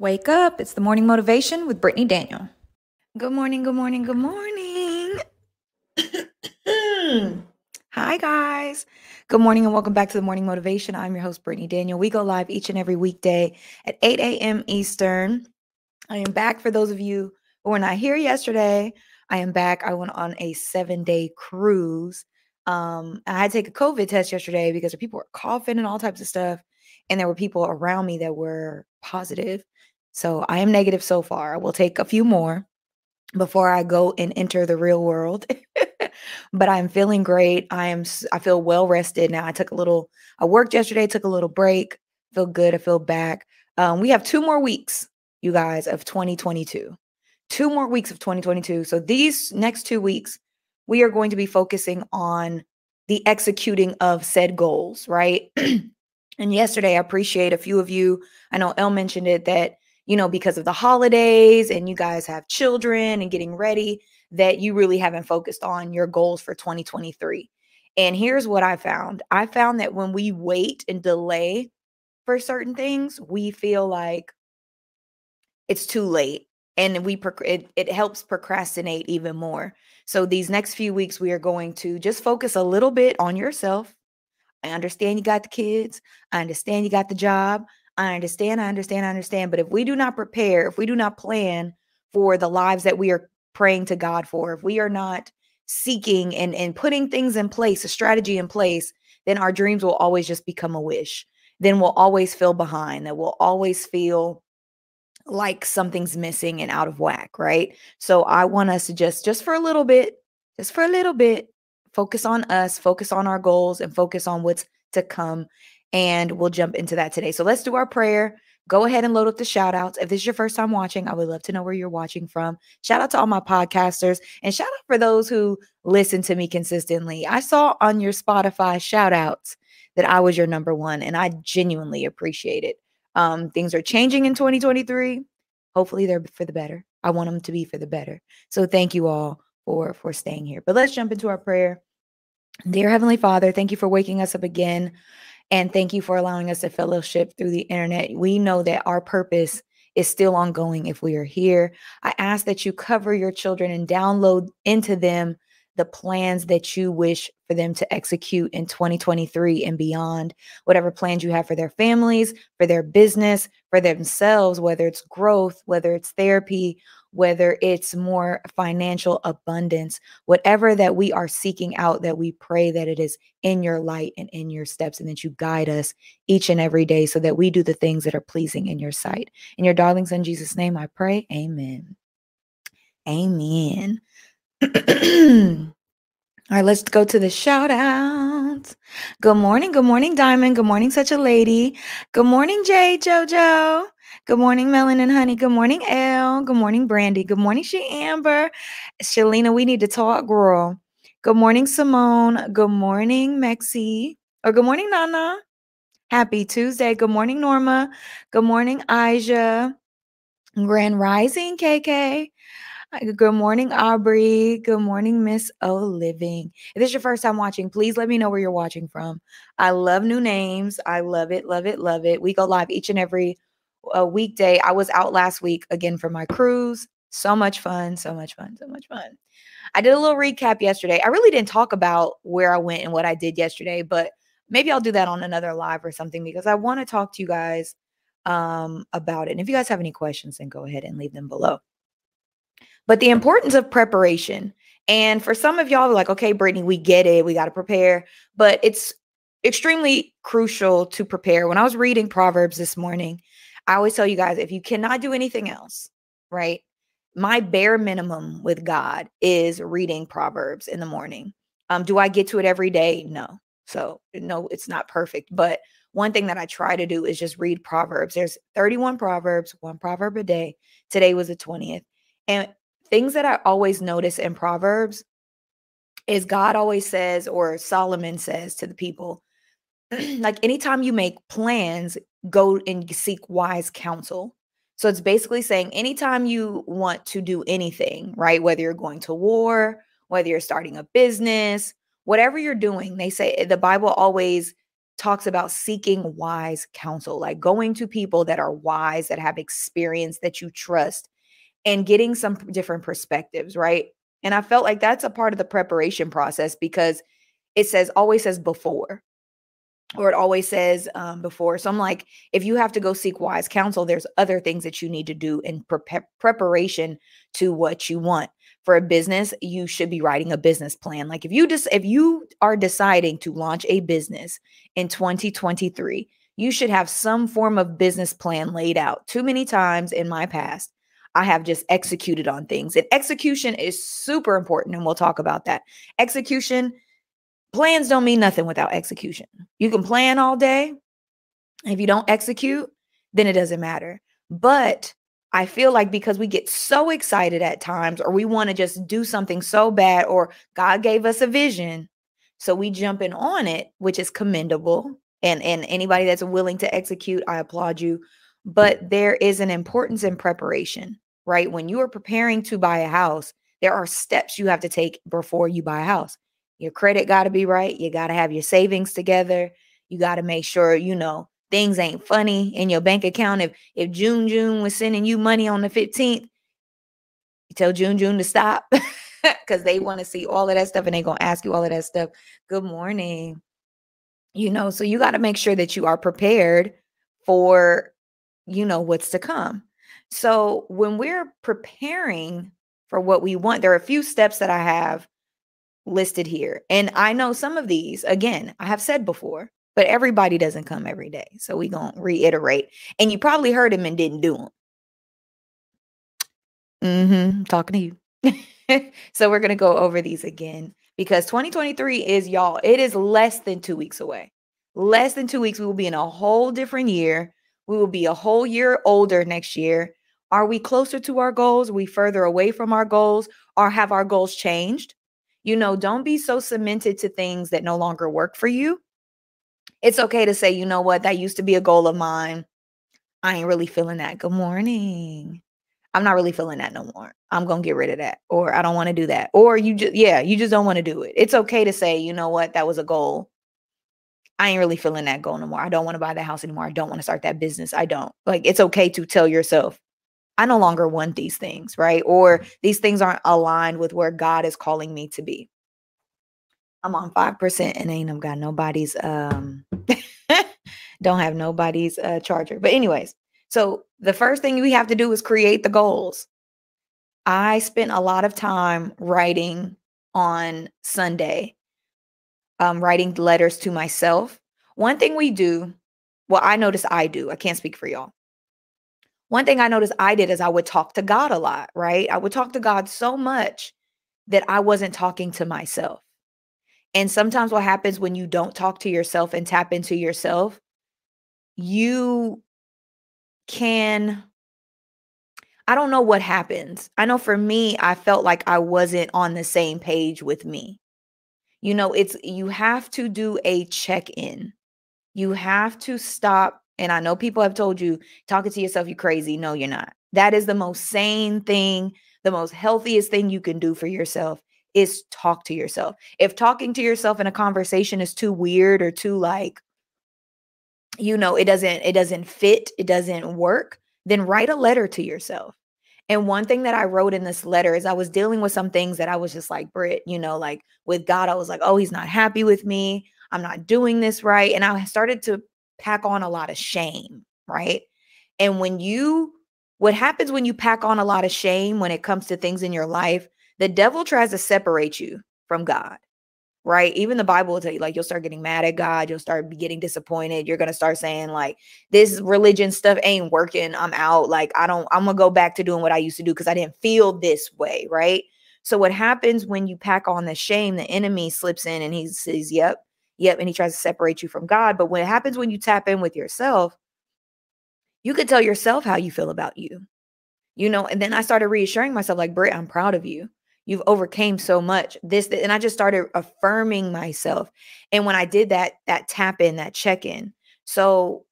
Wake up. It's the morning motivation with Brittany Daniel. Good morning, good morning, good morning. Hi, guys. Good morning and welcome back to the morning motivation. I'm your host, Brittany Daniel. We go live each and every weekday at 8 a.m. Eastern. I am back for those of you who were not here yesterday. I am back. I went on a seven day cruise. Um, I had to take a COVID test yesterday because people were coughing and all types of stuff. And there were people around me that were positive. So I am negative so far. I will take a few more before I go and enter the real world. but I'm feeling great. I am I feel well rested now. I took a little I worked yesterday, took a little break. Feel good. I feel back. Um, we have two more weeks, you guys, of 2022. Two more weeks of 2022. So these next two weeks, we are going to be focusing on the executing of said goals, right? and yesterday, I appreciate a few of you. I know El mentioned it that you know, because of the holidays and you guys have children and getting ready, that you really haven't focused on your goals for 2023. And here's what I found I found that when we wait and delay for certain things, we feel like it's too late and we it, it helps procrastinate even more. So these next few weeks we are going to just focus a little bit on yourself. I understand you got the kids. I understand you got the job. I understand, I understand, I understand. But if we do not prepare, if we do not plan for the lives that we are praying to God for, if we are not seeking and, and putting things in place, a strategy in place, then our dreams will always just become a wish. Then we'll always feel behind, that we'll always feel like something's missing and out of whack, right? So I want us to just, just for a little bit, just for a little bit, focus on us, focus on our goals, and focus on what's to come and we'll jump into that today. So let's do our prayer. Go ahead and load up the shout outs. If this is your first time watching, I would love to know where you're watching from. Shout out to all my podcasters and shout out for those who listen to me consistently. I saw on your Spotify shout outs that I was your number one, and I genuinely appreciate it. Um, things are changing in 2023. Hopefully, they're for the better. I want them to be for the better. So, thank you all for for staying here. But let's jump into our prayer. Dear Heavenly Father, thank you for waking us up again. And thank you for allowing us to fellowship through the internet. We know that our purpose is still ongoing if we are here. I ask that you cover your children and download into them the plans that you wish for them to execute in 2023 and beyond. Whatever plans you have for their families, for their business, for themselves, whether it's growth, whether it's therapy, whether it's more financial abundance, whatever that we are seeking out, that we pray that it is in your light and in your steps, and that you guide us each and every day so that we do the things that are pleasing in your sight. In your darling son, Jesus' name, I pray. Amen. Amen. All right, let's go to the shout outs. Good morning. Good morning, Diamond. Good morning, such a lady. Good morning, Jay Jojo. Good morning, Melon and Honey. Good morning, Elle. Good morning, Brandy. Good morning, She Amber. Shalina, we need to talk, girl. Good morning, Simone. Good morning, Mexi. Or good morning, Nana. Happy Tuesday. Good morning, Norma. Good morning, Aja. Grand Rising, KK. Good morning, Aubrey. Good morning, Miss O Living. If this is your first time watching, please let me know where you're watching from. I love new names. I love it, love it, love it. We go live each and every uh, weekday. I was out last week again for my cruise. So much fun, so much fun, so much fun. I did a little recap yesterday. I really didn't talk about where I went and what I did yesterday, but maybe I'll do that on another live or something because I want to talk to you guys um, about it. And if you guys have any questions, then go ahead and leave them below but the importance of preparation. And for some of y'all, like, okay, Brittany, we get it. We got to prepare. But it's extremely crucial to prepare. When I was reading Proverbs this morning, I always tell you guys if you cannot do anything else, right? My bare minimum with God is reading Proverbs in the morning. Um, do I get to it every day? No. So, no, it's not perfect. But one thing that I try to do is just read Proverbs. There's 31 Proverbs, one proverb a day. Today was the 20th. And things that I always notice in Proverbs is God always says, or Solomon says to the people, like anytime you make plans, go and seek wise counsel. So it's basically saying anytime you want to do anything, right? Whether you're going to war, whether you're starting a business, whatever you're doing, they say eh, the Bible always talks about seeking wise counsel, like going to people that are wise, that have experience, that you trust, and getting some different perspectives, right? And I felt like that's a part of the preparation process because it says, always says before, or it always says um, before. So I'm like, if you have to go seek wise counsel, there's other things that you need to do in pre- preparation to what you want for a business, you should be writing a business plan. Like if you just if you are deciding to launch a business in 2023, you should have some form of business plan laid out. Too many times in my past, I have just executed on things. And execution is super important and we'll talk about that. Execution plans don't mean nothing without execution. You can plan all day. If you don't execute, then it doesn't matter. But I feel like because we get so excited at times, or we want to just do something so bad, or God gave us a vision. So we jump in on it, which is commendable. And, and anybody that's willing to execute, I applaud you. But there is an importance in preparation, right? When you are preparing to buy a house, there are steps you have to take before you buy a house. Your credit got to be right. You got to have your savings together. You got to make sure, you know, things ain't funny in your bank account. If if June June was sending you money on the 15th, you tell June June to stop because they want to see all of that stuff and they're gonna ask you all of that stuff. Good morning. You know, so you got to make sure that you are prepared for you know what's to come. So when we're preparing for what we want, there are a few steps that I have listed here. And I know some of these, again, I have said before, but everybody doesn't come every day. So we going to reiterate. And you probably heard him and didn't do them. Mm-hmm. Talking to you. so we're going to go over these again because 2023 is y'all, it is less than two weeks away. Less than two weeks, we will be in a whole different year. We will be a whole year older next year. Are we closer to our goals? Are we further away from our goals? Or have our goals changed? You know, don't be so cemented to things that no longer work for you it's okay to say, you know what, that used to be a goal of mine. I ain't really feeling that. Good morning. I'm not really feeling that no more. I'm going to get rid of that. Or I don't want to do that. Or you just, yeah, you just don't want to do it. It's okay to say, you know what, that was a goal. I ain't really feeling that goal no more. I don't want to buy that house anymore. I don't want to start that business. I don't. Like, it's okay to tell yourself, I no longer want these things, right? Or these things aren't aligned with where God is calling me to be. I'm on 5% and ain't got nobody's um don't have nobody's uh charger. But anyways, so the first thing we have to do is create the goals. I spent a lot of time writing on Sunday, um, writing letters to myself. One thing we do, well, I notice I do, I can't speak for y'all. One thing I noticed I did is I would talk to God a lot, right? I would talk to God so much that I wasn't talking to myself. And sometimes what happens when you don't talk to yourself and tap into yourself, you can I don't know what happens. I know for me, I felt like I wasn't on the same page with me. You know, it's you have to do a check-in. You have to stop and I know people have told you talking to yourself you're crazy. No, you're not. That is the most sane thing, the most healthiest thing you can do for yourself is talk to yourself. If talking to yourself in a conversation is too weird or too like you know, it doesn't it doesn't fit, it doesn't work, then write a letter to yourself. And one thing that I wrote in this letter is I was dealing with some things that I was just like, Britt, you know, like with God, I was like, oh, he's not happy with me. I'm not doing this right. And I started to pack on a lot of shame, right? And when you, what happens when you pack on a lot of shame when it comes to things in your life, the devil tries to separate you from God, right? Even the Bible will tell you, like, you'll start getting mad at God, you'll start getting disappointed. You're going to start saying, like, this religion stuff ain't working. I'm out. Like, I don't, I'm going to go back to doing what I used to do because I didn't feel this way, right? So, what happens when you pack on the shame, the enemy slips in and he says, yep, yep. And he tries to separate you from God. But when it happens when you tap in with yourself, you could tell yourself how you feel about you. You know and then i started reassuring myself like Britt, i'm proud of you. You've overcame so much. This and i just started affirming myself. And when i did that that tap in that check in. So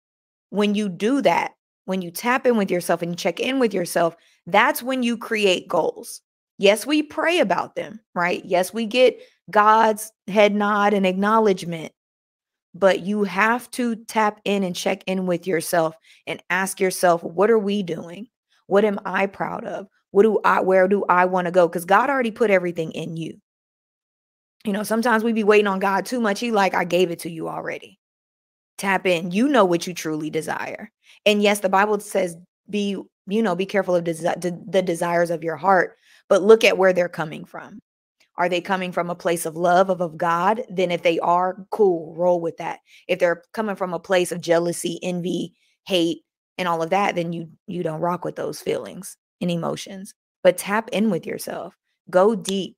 when you do that when you tap in with yourself and you check in with yourself that's when you create goals. Yes we pray about them right? Yes we get god's head nod and acknowledgement but you have to tap in and check in with yourself and ask yourself, what are we doing? What am I proud of? What do I, where do I want to go? Because God already put everything in you. You know, sometimes we be waiting on God too much. He like, I gave it to you already. Tap in. You know what you truly desire. And yes, the Bible says, be, you know, be careful of desi- the desires of your heart, but look at where they're coming from. Are they coming from a place of love of, of God? Then if they are, cool, roll with that. If they're coming from a place of jealousy, envy, hate, and all of that, then you you don't rock with those feelings and emotions. But tap in with yourself. Go deep.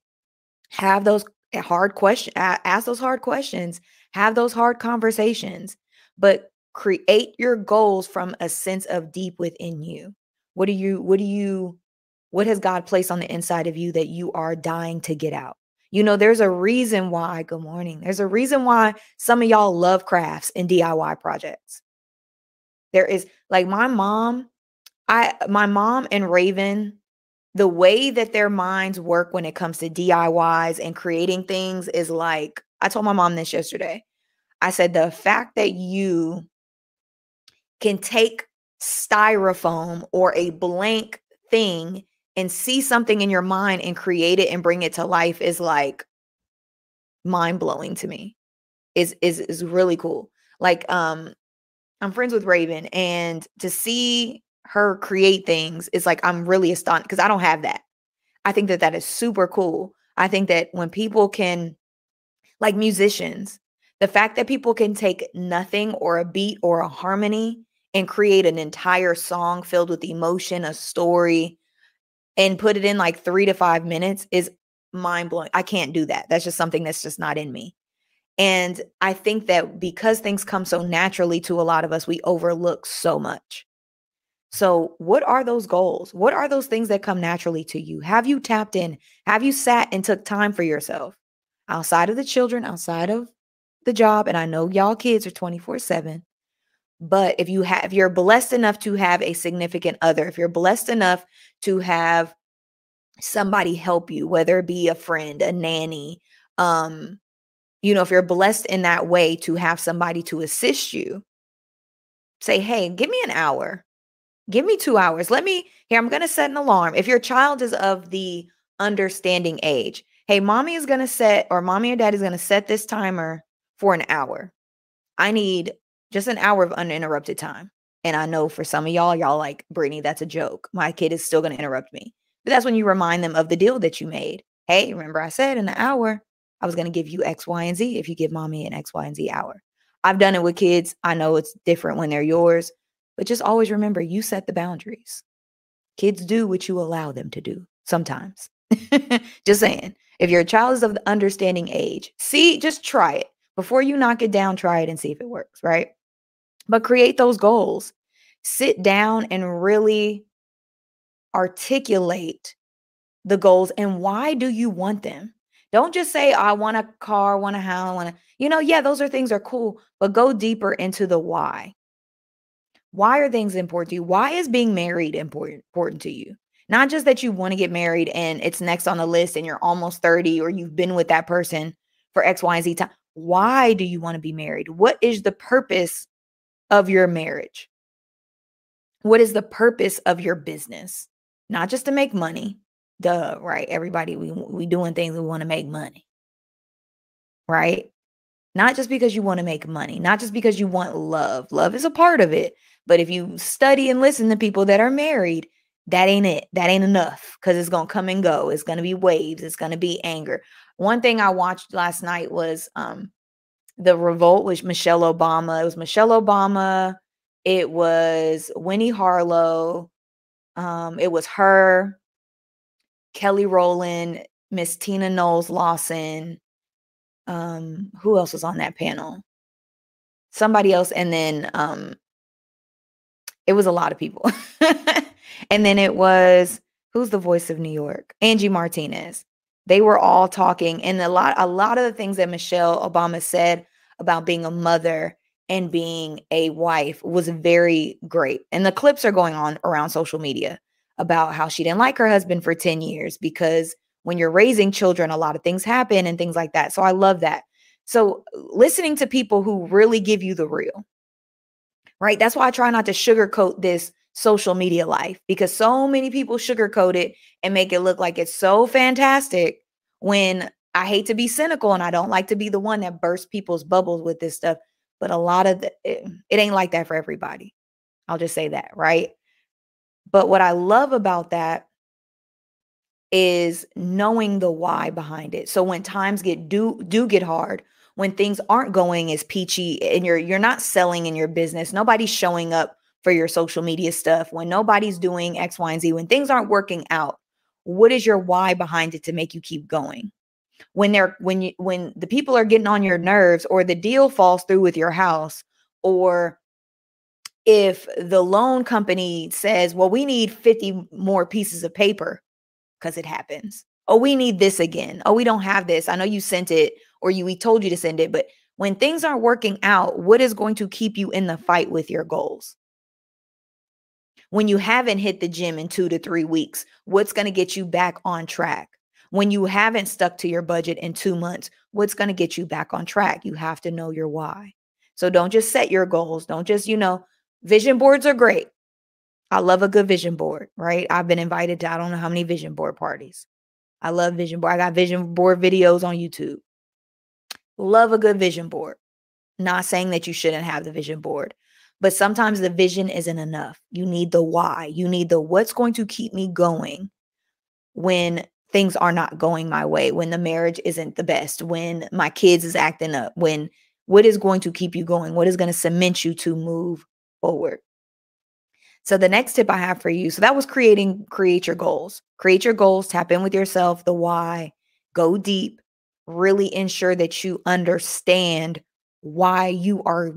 Have those hard questions, ask those hard questions, have those hard conversations, but create your goals from a sense of deep within you. What do you what do you what has God placed on the inside of you that you are dying to get out? You know, there's a reason why, good morning. There's a reason why some of y'all love crafts and DIY projects. There is like my mom, I my mom and Raven, the way that their minds work when it comes to DIYs and creating things is like I told my mom this yesterday. I said the fact that you can take styrofoam or a blank thing and see something in your mind and create it and bring it to life is like mind blowing to me. Is is is really cool. Like um I'm friends with Raven and to see her create things is like I'm really astonished because I don't have that. I think that that is super cool. I think that when people can like musicians, the fact that people can take nothing or a beat or a harmony and create an entire song filled with emotion, a story, and put it in like three to five minutes is mind blowing. I can't do that. That's just something that's just not in me. And I think that because things come so naturally to a lot of us, we overlook so much. So, what are those goals? What are those things that come naturally to you? Have you tapped in? Have you sat and took time for yourself outside of the children, outside of the job? And I know y'all kids are 24 7. But if you have, if you're blessed enough to have a significant other, if you're blessed enough to have somebody help you, whether it be a friend, a nanny, um, you know, if you're blessed in that way to have somebody to assist you, say, hey, give me an hour, give me two hours. Let me, here, I'm going to set an alarm. If your child is of the understanding age, hey, mommy is going to set, or mommy or daddy is going to set this timer for an hour. I need just an hour of uninterrupted time. And I know for some of y'all, y'all like, Brittany, that's a joke. My kid is still going to interrupt me. But that's when you remind them of the deal that you made. Hey, remember I said in an hour, I was going to give you X, Y, and Z if you give mommy an X, Y, and Z hour. I've done it with kids. I know it's different when they're yours, but just always remember you set the boundaries. Kids do what you allow them to do sometimes. just saying. If your child is of the understanding age, see, just try it. Before you knock it down, try it and see if it works, right? But create those goals. Sit down and really articulate the goals and why do you want them? Don't just say, I want a car, want a house, want to, you know, yeah, those are things are cool, but go deeper into the why. Why are things important to you? Why is being married important, important to you? Not just that you want to get married and it's next on the list and you're almost 30 or you've been with that person for X, Y, and Z time. Why do you want to be married? What is the purpose of your marriage? What is the purpose of your business? Not just to make money. Duh, right? Everybody we we doing things we want to make money. Right? Not just because you want to make money, not just because you want love. Love is a part of it. But if you study and listen to people that are married, that ain't it. That ain't enough because it's going to come and go. It's going to be waves. It's going to be anger. One thing I watched last night was um the revolt was Michelle Obama. It was Michelle Obama. It was Winnie Harlow. Um, it was her, Kelly Rowland, Miss Tina Knowles Lawson. Um, who else was on that panel? Somebody else, and then um, it was a lot of people. and then it was who's the voice of New York? Angie Martinez. They were all talking, and a lot, a lot of the things that Michelle Obama said about being a mother and being a wife was very great. And the clips are going on around social media about how she didn't like her husband for 10 years because when you're raising children, a lot of things happen and things like that. So I love that. So, listening to people who really give you the real, right? That's why I try not to sugarcoat this social media life because so many people sugarcoat it and make it look like it's so fantastic when I hate to be cynical and I don't like to be the one that bursts people's bubbles with this stuff. But a lot of the, it, it ain't like that for everybody. I'll just say that, right? But what I love about that is knowing the why behind it. So when times get do do get hard, when things aren't going as peachy and you're you're not selling in your business, nobody's showing up for your social media stuff, when nobody's doing X, Y, and Z, when things aren't working out, what is your why behind it to make you keep going? When they're when you when the people are getting on your nerves or the deal falls through with your house or if the loan company says, well, we need 50 more pieces of paper because it happens. Oh, we need this again. Oh, we don't have this. I know you sent it or you we told you to send it, but when things aren't working out, what is going to keep you in the fight with your goals? When you haven't hit the gym in 2 to 3 weeks, what's going to get you back on track? When you haven't stuck to your budget in 2 months, what's going to get you back on track? You have to know your why. So don't just set your goals. Don't just, you know, Vision boards are great. I love a good vision board, right? I've been invited to I don't know how many vision board parties. I love vision board. I got vision board videos on YouTube. Love a good vision board. Not saying that you shouldn't have the vision board, but sometimes the vision isn't enough. You need the why. You need the what's going to keep me going when things are not going my way, when the marriage isn't the best, when my kids is acting up, when what is going to keep you going? What is going to cement you to move forward. So the next tip I have for you, so that was creating create your goals. Create your goals, tap in with yourself, the why, go deep, really ensure that you understand why you are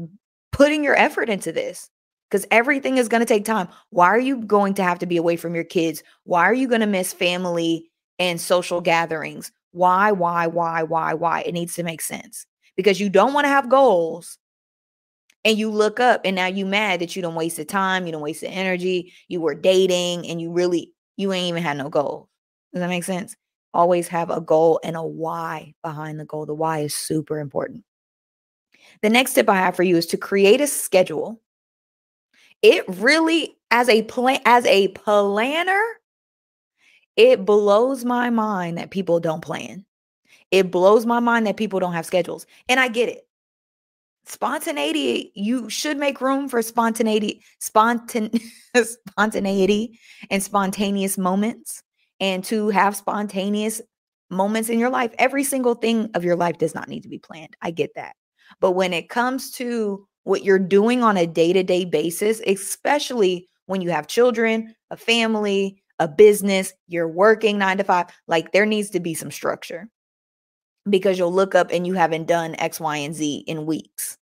putting your effort into this because everything is going to take time. Why are you going to have to be away from your kids? Why are you going to miss family and social gatherings? Why, why, why, why, why? It needs to make sense because you don't want to have goals and you look up and now you mad that you don't wasted time, you don't wasted energy, you were dating and you really you ain't even had no goal. Does that make sense? Always have a goal and a why behind the goal. The why is super important. The next tip I have for you is to create a schedule. It really as a plan as a planner, it blows my mind that people don't plan. It blows my mind that people don't have schedules. And I get it spontaneity you should make room for spontaneity spontan spontaneity and spontaneous moments and to have spontaneous moments in your life every single thing of your life does not need to be planned i get that but when it comes to what you're doing on a day-to-day basis especially when you have children a family a business you're working 9 to 5 like there needs to be some structure because you'll look up and you haven't done X, Y, and Z in weeks.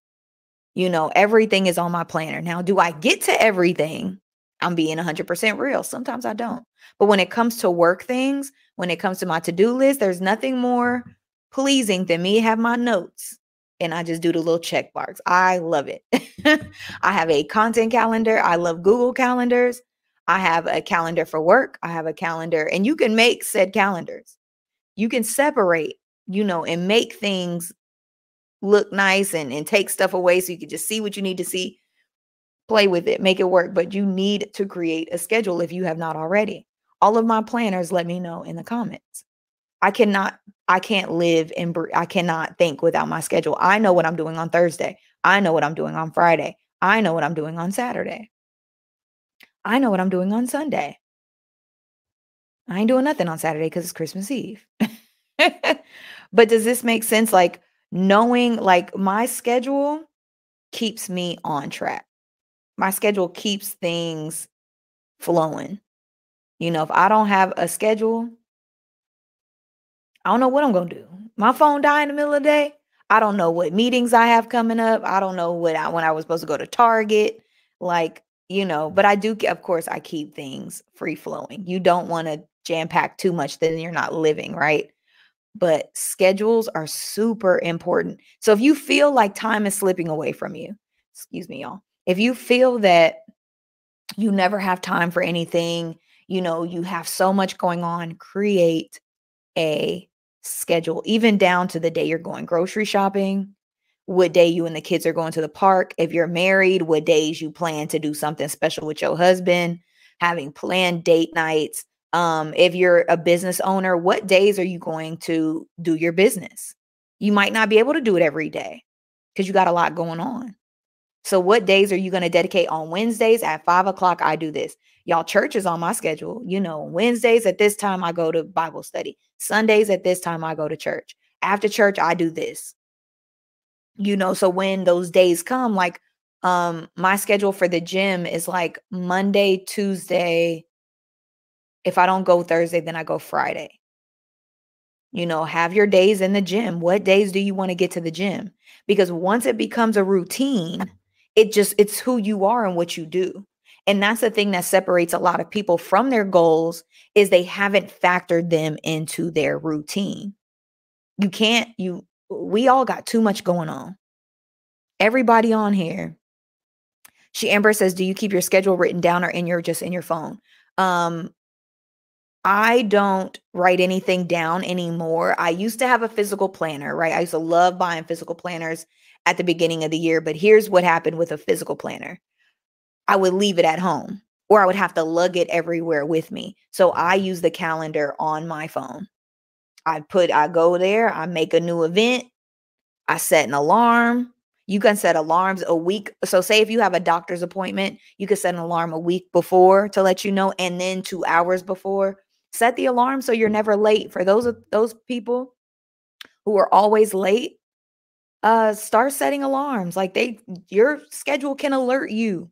You know, everything is on my planner. Now, do I get to everything? I'm being 100% real. Sometimes I don't. But when it comes to work things, when it comes to my to do list, there's nothing more pleasing than me have my notes and I just do the little check marks. I love it. I have a content calendar. I love Google calendars. I have a calendar for work. I have a calendar, and you can make said calendars. You can separate you know, and make things look nice and, and take stuff away so you can just see what you need to see, play with it, make it work. But you need to create a schedule if you have not already. All of my planners let me know in the comments. I cannot, I can't live and I cannot think without my schedule. I know what I'm doing on Thursday. I know what I'm doing on Friday. I know what I'm doing on Saturday. I know what I'm doing on Sunday. I ain't doing nothing on Saturday because it's Christmas Eve. But does this make sense? Like knowing like my schedule keeps me on track. My schedule keeps things flowing. You know, if I don't have a schedule, I don't know what I'm going to do. My phone die in the middle of the day. I don't know what meetings I have coming up. I don't know what I, when I was supposed to go to Target. Like, you know, but I do, of course, I keep things free flowing. You don't want to jam pack too much, then you're not living, right? but schedules are super important. So if you feel like time is slipping away from you, excuse me, y'all, if you feel that you never have time for anything, you know, you have so much going on, create a schedule, even down to the day you're going grocery shopping, what day you and the kids are going to the park. If you're married, what days you plan to do something special with your husband, having planned date nights. Um, if you're a business owner, what days are you going to do your business? You might not be able to do it every day because you got a lot going on. So, what days are you going to dedicate on Wednesdays at five o'clock? I do this. Y'all, church is on my schedule. You know, Wednesdays at this time, I go to Bible study. Sundays at this time, I go to church. After church, I do this. You know, so when those days come, like um, my schedule for the gym is like Monday, Tuesday. If I don't go Thursday, then I go Friday. You know, have your days in the gym. What days do you want to get to the gym? Because once it becomes a routine, it just it's who you are and what you do. And that's the thing that separates a lot of people from their goals is they haven't factored them into their routine. You can't you we all got too much going on. Everybody on here. She Amber says, "Do you keep your schedule written down or in your just in your phone?" Um I don't write anything down anymore. I used to have a physical planner, right? I used to love buying physical planners at the beginning of the year, but here's what happened with a physical planner. I would leave it at home or I would have to lug it everywhere with me. So I use the calendar on my phone. I put I go there, I make a new event, I set an alarm, you can set alarms a week. So, say if you have a doctor's appointment, you can set an alarm a week before to let you know, and then two hours before. Set the alarm so you're never late. For those those people who are always late, uh, start setting alarms. Like they, your schedule can alert you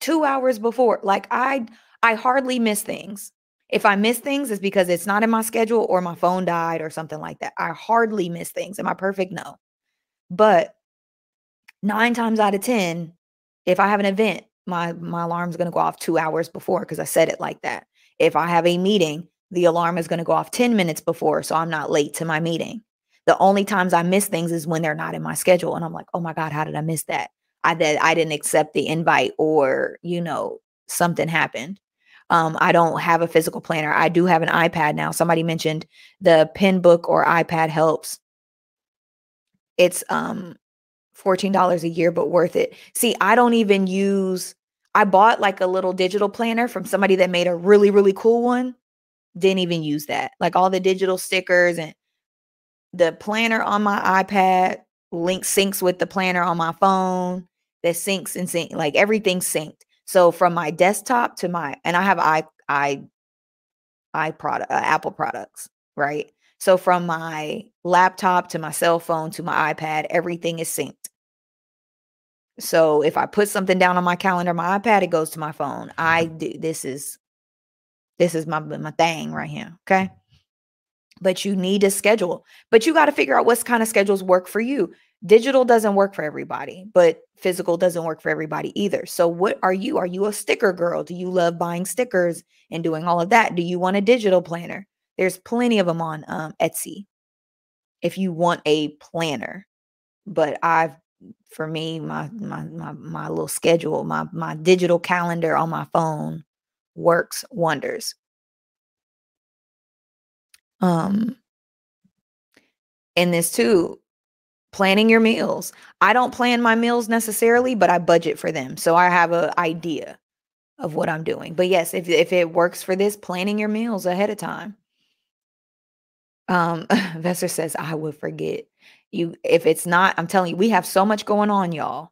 two hours before. Like I, I hardly miss things. If I miss things, it's because it's not in my schedule or my phone died or something like that. I hardly miss things. Am I perfect? No. But nine times out of 10, if I have an event, my, my alarm's going to go off two hours before because I said it like that. If I have a meeting, the alarm is going to go off 10 minutes before. So I'm not late to my meeting. The only times I miss things is when they're not in my schedule. And I'm like, oh my God, how did I miss that? I did I didn't accept the invite or, you know, something happened. Um, I don't have a physical planner. I do have an iPad now. Somebody mentioned the pen book or iPad helps. It's um $14 a year, but worth it. See, I don't even use, I bought like a little digital planner from somebody that made a really, really cool one. Didn't even use that. Like all the digital stickers and the planner on my iPad link syncs with the planner on my phone that syncs and sync like everything synced. So from my desktop to my and I have i i i product uh, Apple products, right? So from my laptop to my cell phone to my iPad, everything is synced. So if I put something down on my calendar, my iPad, it goes to my phone. I do this is this is my my thing right here. Okay. But you need a schedule. But you got to figure out what kind of schedules work for you. Digital doesn't work for everybody, but physical doesn't work for everybody either. So what are you? Are you a sticker girl? Do you love buying stickers and doing all of that? Do you want a digital planner? There's plenty of them on um, Etsy if you want a planner. But I've for me, my my my my little schedule, my my digital calendar on my phone works wonders. Um and this too, planning your meals. I don't plan my meals necessarily, but I budget for them. So I have an idea of what I'm doing. But yes, if if it works for this, planning your meals ahead of time. Um, Vesser says I would forget. You if it's not, I'm telling you, we have so much going on, y'all,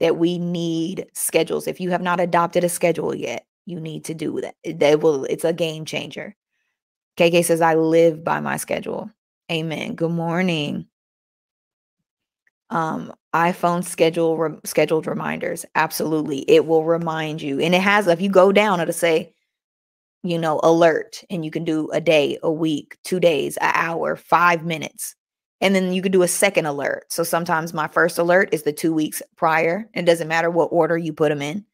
that we need schedules. If you have not adopted a schedule yet, you need to do that. That will it's a game changer. KK says I live by my schedule. Amen. Good morning. Um, iPhone schedule re- scheduled reminders. Absolutely. It will remind you. And it has if you go down, it'll say, you know, alert, and you can do a day, a week, two days, an hour, five minutes. And then you could do a second alert. So sometimes my first alert is the two weeks prior. It doesn't matter what order you put them in.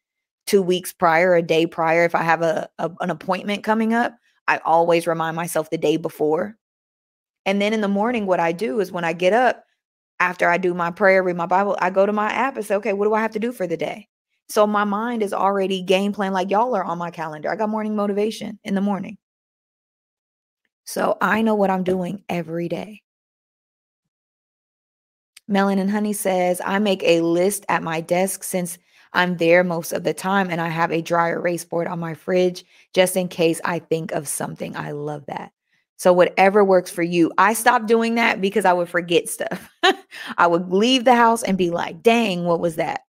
Two weeks prior, a day prior. If I have a, a an appointment coming up, I always remind myself the day before. And then in the morning, what I do is when I get up, after I do my prayer, read my Bible, I go to my app and say, okay, what do I have to do for the day? So my mind is already game plan like y'all are on my calendar. I got morning motivation in the morning. So I know what I'm doing every day. Melon and Honey says, I make a list at my desk since I'm there most of the time and I have a dry erase board on my fridge just in case I think of something. I love that. So, whatever works for you. I stopped doing that because I would forget stuff. I would leave the house and be like, dang, what was that?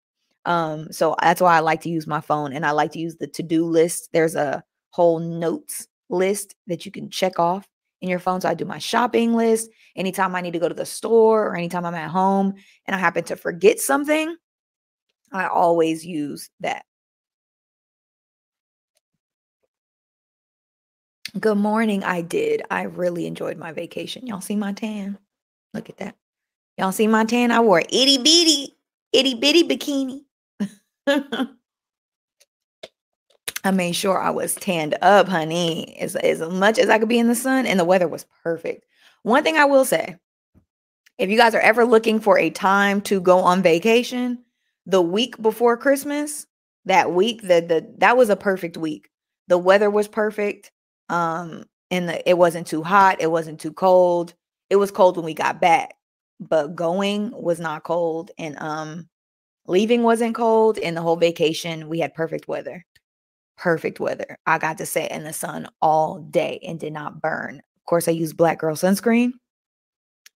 Um, so that's why I like to use my phone and I like to use the to-do list. There's a whole notes list that you can check off in your phone. So I do my shopping list anytime I need to go to the store or anytime I'm at home and I happen to forget something, I always use that. Good morning. I did. I really enjoyed my vacation. Y'all see my tan? Look at that. Y'all see my tan? I wore itty bitty, itty bitty bikini. I made sure I was tanned up, honey, as, as much as I could be in the sun, and the weather was perfect. One thing I will say if you guys are ever looking for a time to go on vacation, the week before Christmas, that week, the, the that was a perfect week. The weather was perfect. Um, and the, it wasn't too hot, it wasn't too cold. It was cold when we got back, but going was not cold. And um leaving wasn't cold. And the whole vacation, we had perfect weather. Perfect weather. I got to sit in the sun all day and did not burn. Of course, I use Black Girl sunscreen.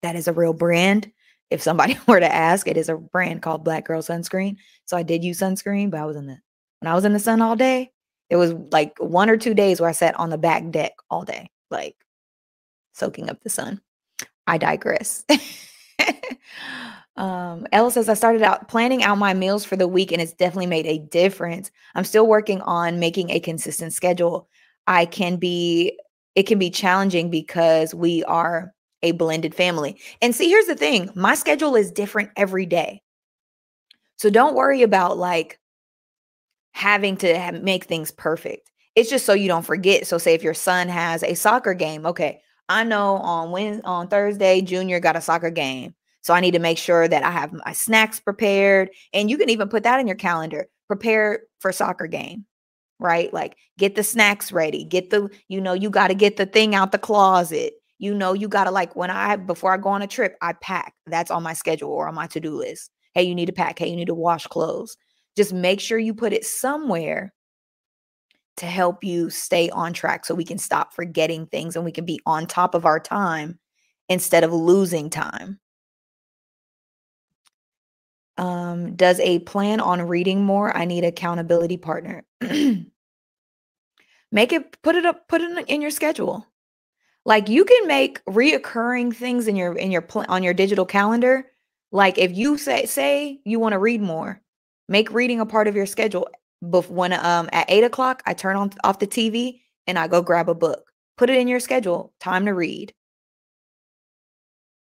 That is a real brand. If somebody were to ask, it is a brand called Black Girl Sunscreen. So I did use sunscreen, but I was in the when I was in the sun all day, it was like one or two days where I sat on the back deck all day, like soaking up the sun. I digress. um, Ella says, I started out planning out my meals for the week and it's definitely made a difference. I'm still working on making a consistent schedule. I can be, it can be challenging because we are a blended family. And see, here's the thing my schedule is different every day. So don't worry about like having to make things perfect. It's just so you don't forget. So, say if your son has a soccer game, okay, I know on when on Thursday, Junior got a soccer game. So I need to make sure that I have my snacks prepared. And you can even put that in your calendar. Prepare for soccer game, right? Like get the snacks ready. Get the, you know, you got to get the thing out the closet you know you got to like when i before i go on a trip i pack that's on my schedule or on my to-do list hey you need to pack hey you need to wash clothes just make sure you put it somewhere to help you stay on track so we can stop forgetting things and we can be on top of our time instead of losing time. Um, does a plan on reading more i need accountability partner. Make it put it up put it in your schedule. Like you can make reoccurring things in your in your pl- on your digital calendar. Like if you say say you want to read more, make reading a part of your schedule. But when um at eight o'clock, I turn on off the TV and I go grab a book. Put it in your schedule. Time to read.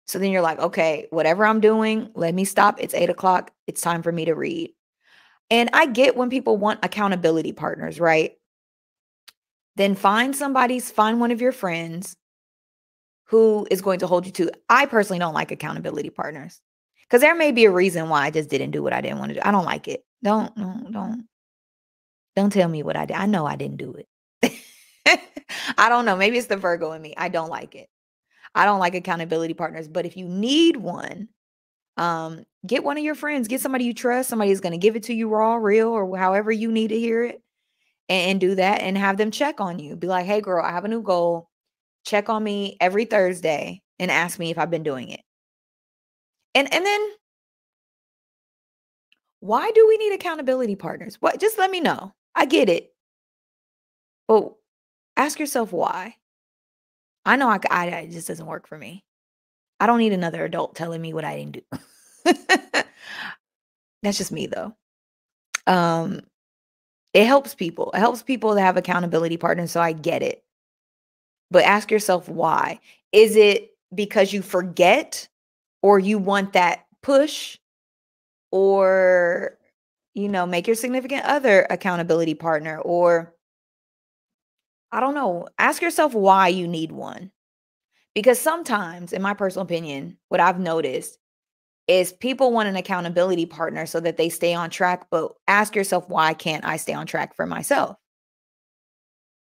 So then you're like, okay, whatever I'm doing, let me stop. It's eight o'clock. It's time for me to read. And I get when people want accountability partners, right? Then find somebody's, find one of your friends who is going to hold you to. I personally don't like accountability partners because there may be a reason why I just didn't do what I didn't want to do. I don't like it. Don't, don't, don't, don't tell me what I did. I know I didn't do it. I don't know. Maybe it's the Virgo in me. I don't like it. I don't like accountability partners. But if you need one, um, get one of your friends, get somebody you trust, somebody who's going to give it to you raw, real, or however you need to hear it, and, and do that and have them check on you. Be like, hey, girl, I have a new goal check on me every Thursday and ask me if I've been doing it. And and then why do we need accountability partners? What just let me know. I get it. But ask yourself why. I know I, I it just doesn't work for me. I don't need another adult telling me what I didn't do. That's just me though. Um it helps people. It helps people to have accountability partners so I get it. But ask yourself why. Is it because you forget or you want that push or you know, make your significant other accountability partner or I don't know, ask yourself why you need one. Because sometimes, in my personal opinion, what I've noticed is people want an accountability partner so that they stay on track, but ask yourself, why can't I stay on track for myself?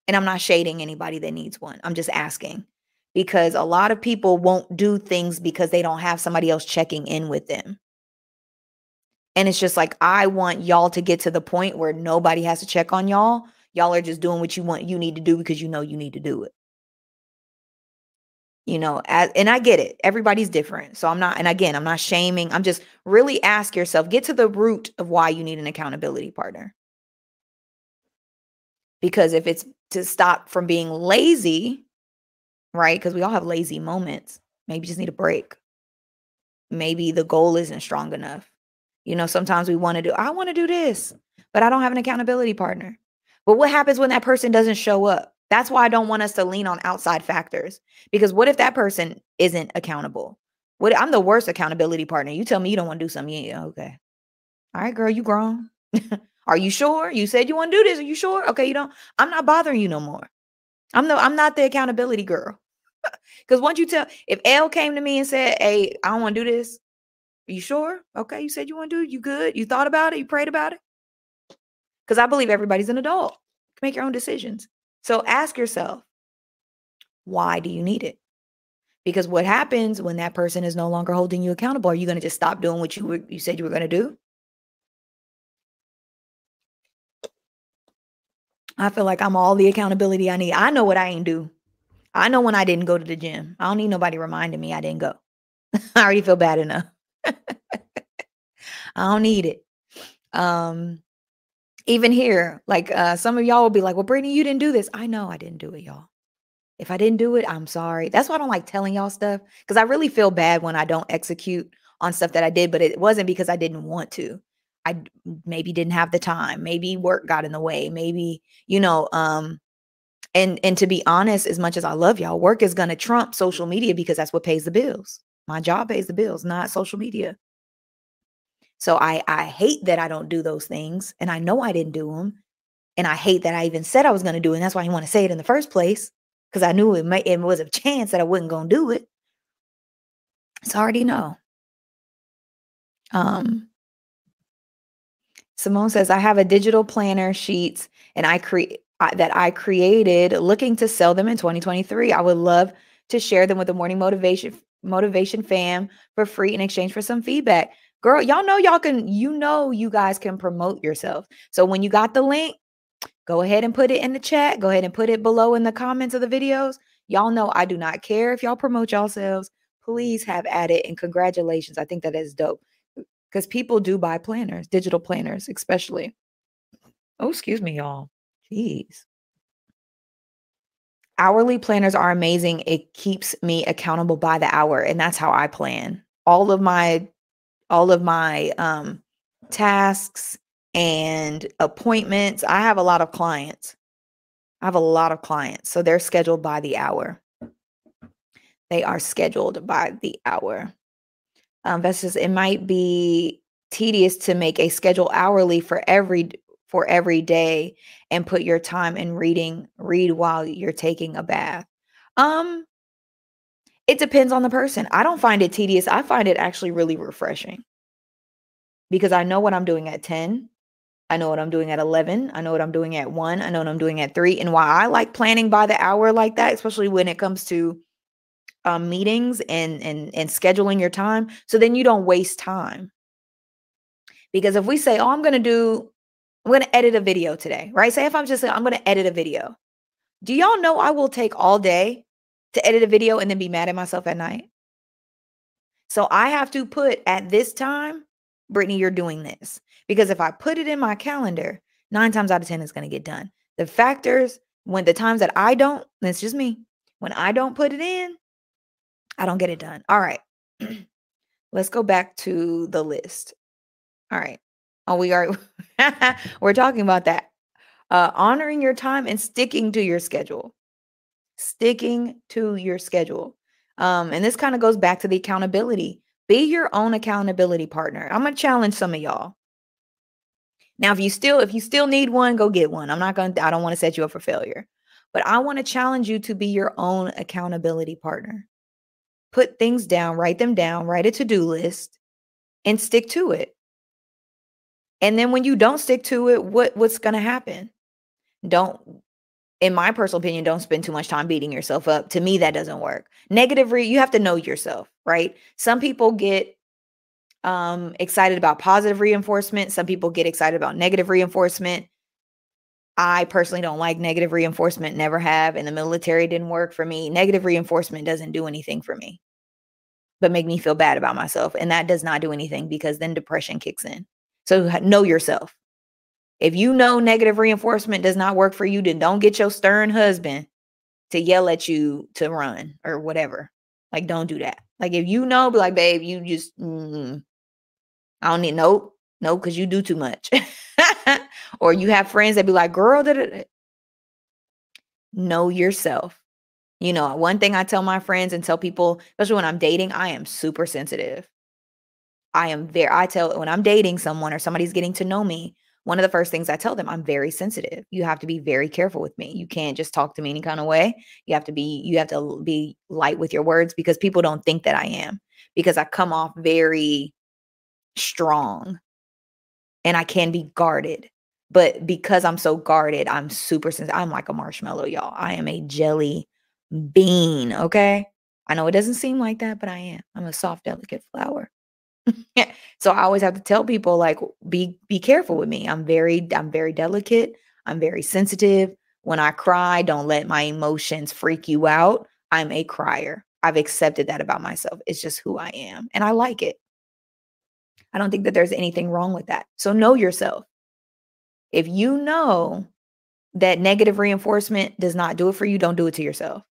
And I'm not shading anybody that needs one. I'm just asking. Because a lot of people won't do things because they don't have somebody else checking in with them. And it's just like, I want y'all to get to the point where nobody has to check on y'all. Y'all are just doing what you want, you need to do because you know you need to do it. You know, as, and I get it. Everybody's different. So I'm not, and again, I'm not shaming. I'm just really ask yourself, get to the root of why you need an accountability partner. Because if it's to stop from being lazy, right? Because we all have lazy moments. Maybe just need a break. Maybe the goal isn't strong enough. You know, sometimes we want to do, I want to do this, but I don't have an accountability partner. But what happens when that person doesn't show up? That's why I don't want us to lean on outside factors. Because what if that person isn't accountable? What I'm the worst accountability partner. You tell me you don't want to do something. Yeah, okay. All right, girl, you grown. Are you sure? You said you want to do this. Are you sure? Okay, you don't. I'm not bothering you no more. I'm no, I'm not the accountability girl. Because once you tell, if L came to me and said, "Hey, I don't want to do this," are you sure? Okay, you said you want to do it. You good? You thought about it? You prayed about it? Because I believe everybody's an adult. Make your own decisions. So ask yourself, why do you need it? Because what happens when that person is no longer holding you accountable? Are you going to just stop doing what you were, you said you were going to do? I feel like I'm all the accountability I need. I know what I ain't do. I know when I didn't go to the gym. I don't need nobody reminding me I didn't go. I already feel bad enough. I don't need it. Um, even here, like uh, some of y'all will be like, "Well, Brittany, you didn't do this." I know I didn't do it, y'all. If I didn't do it, I'm sorry. That's why I don't like telling y'all stuff because I really feel bad when I don't execute on stuff that I did, but it wasn't because I didn't want to. I maybe didn't have the time. Maybe work got in the way. Maybe, you know, um and and to be honest, as much as I love y'all, work is to trump social media because that's what pays the bills. My job pays the bills, not social media. So I I hate that I don't do those things and I know I didn't do them. And I hate that I even said I was going to do it. And that's why I want to say it in the first place because I knew it, may, it was a chance that I wasn't going to do it. It's already know. Um, Simone says, I have a digital planner sheets and I create that I created looking to sell them in 2023. I would love to share them with the morning motivation motivation fam for free in exchange for some feedback. Girl, y'all know y'all can you know you guys can promote yourself. So when you got the link, go ahead and put it in the chat. Go ahead and put it below in the comments of the videos. Y'all know I do not care if y'all promote yourselves. Please have at it and congratulations. I think that is dope because people do buy planners, digital planners, especially. Oh, excuse me, y'all. Jeez. Hourly planners are amazing. It keeps me accountable by the hour, and that's how I plan. All of my all of my um tasks and appointments. I have a lot of clients. I have a lot of clients. So they're scheduled by the hour. They are scheduled by the hour. Um, that's it might be tedious to make a schedule hourly for every for every day and put your time in reading read while you're taking a bath. Um it depends on the person. I don't find it tedious. I find it actually really refreshing. Because I know what I'm doing at 10. I know what I'm doing at 11. I know what I'm doing at 1. I know what I'm doing at 3. And why I like planning by the hour like that, especially when it comes to um, meetings and and and scheduling your time so then you don't waste time because if we say oh i'm going to do i'm going to edit a video today right say if i'm just i'm going to edit a video do y'all know i will take all day to edit a video and then be mad at myself at night so i have to put at this time brittany you're doing this because if i put it in my calendar nine times out of ten it's going to get done the factors when the times that i don't that's just me when i don't put it in I don't get it done. All right. Let's go back to the list. All right. Oh, we are we're talking about that. Uh honoring your time and sticking to your schedule. Sticking to your schedule. Um and this kind of goes back to the accountability. Be your own accountability partner. I'm to challenge some of y'all. Now, if you still if you still need one, go get one. I'm not going to I don't want to set you up for failure. But I want to challenge you to be your own accountability partner put things down, write them down, write a to do list, and stick to it. And then when you don't stick to it, what what's going to happen? Don't in my personal opinion, don't spend too much time beating yourself up. To me, that doesn't work. Negative, re- you have to know yourself, right? Some people get um, excited about positive reinforcement. Some people get excited about negative reinforcement. I personally don't like negative reinforcement, never have. In the military, didn't work for me. Negative reinforcement doesn't do anything for me, but make me feel bad about myself. And that does not do anything because then depression kicks in. So know yourself. If you know negative reinforcement does not work for you, then don't get your stern husband to yell at you to run or whatever. Like, don't do that. Like, if you know, be like, babe, you just, mm, I don't need, nope, nope, because you do too much. or you have friends that be like, girl, that know yourself. You know, one thing I tell my friends and tell people, especially when I'm dating, I am super sensitive. I am very, I tell when I'm dating someone or somebody's getting to know me, one of the first things I tell them, I'm very sensitive. You have to be very careful with me. You can't just talk to me any kind of way. You have to be, you have to be light with your words because people don't think that I am because I come off very strong and I can be guarded. But because I'm so guarded, I'm super sensitive. I'm like a marshmallow, y'all. I am a jelly bean. Okay. I know it doesn't seem like that, but I am. I'm a soft, delicate flower. so I always have to tell people like be be careful with me. I'm very I'm very delicate. I'm very sensitive. When I cry, don't let my emotions freak you out. I'm a crier. I've accepted that about myself. It's just who I am and I like it. I don't think that there's anything wrong with that. So know yourself. If you know that negative reinforcement does not do it for you, don't do it to yourself.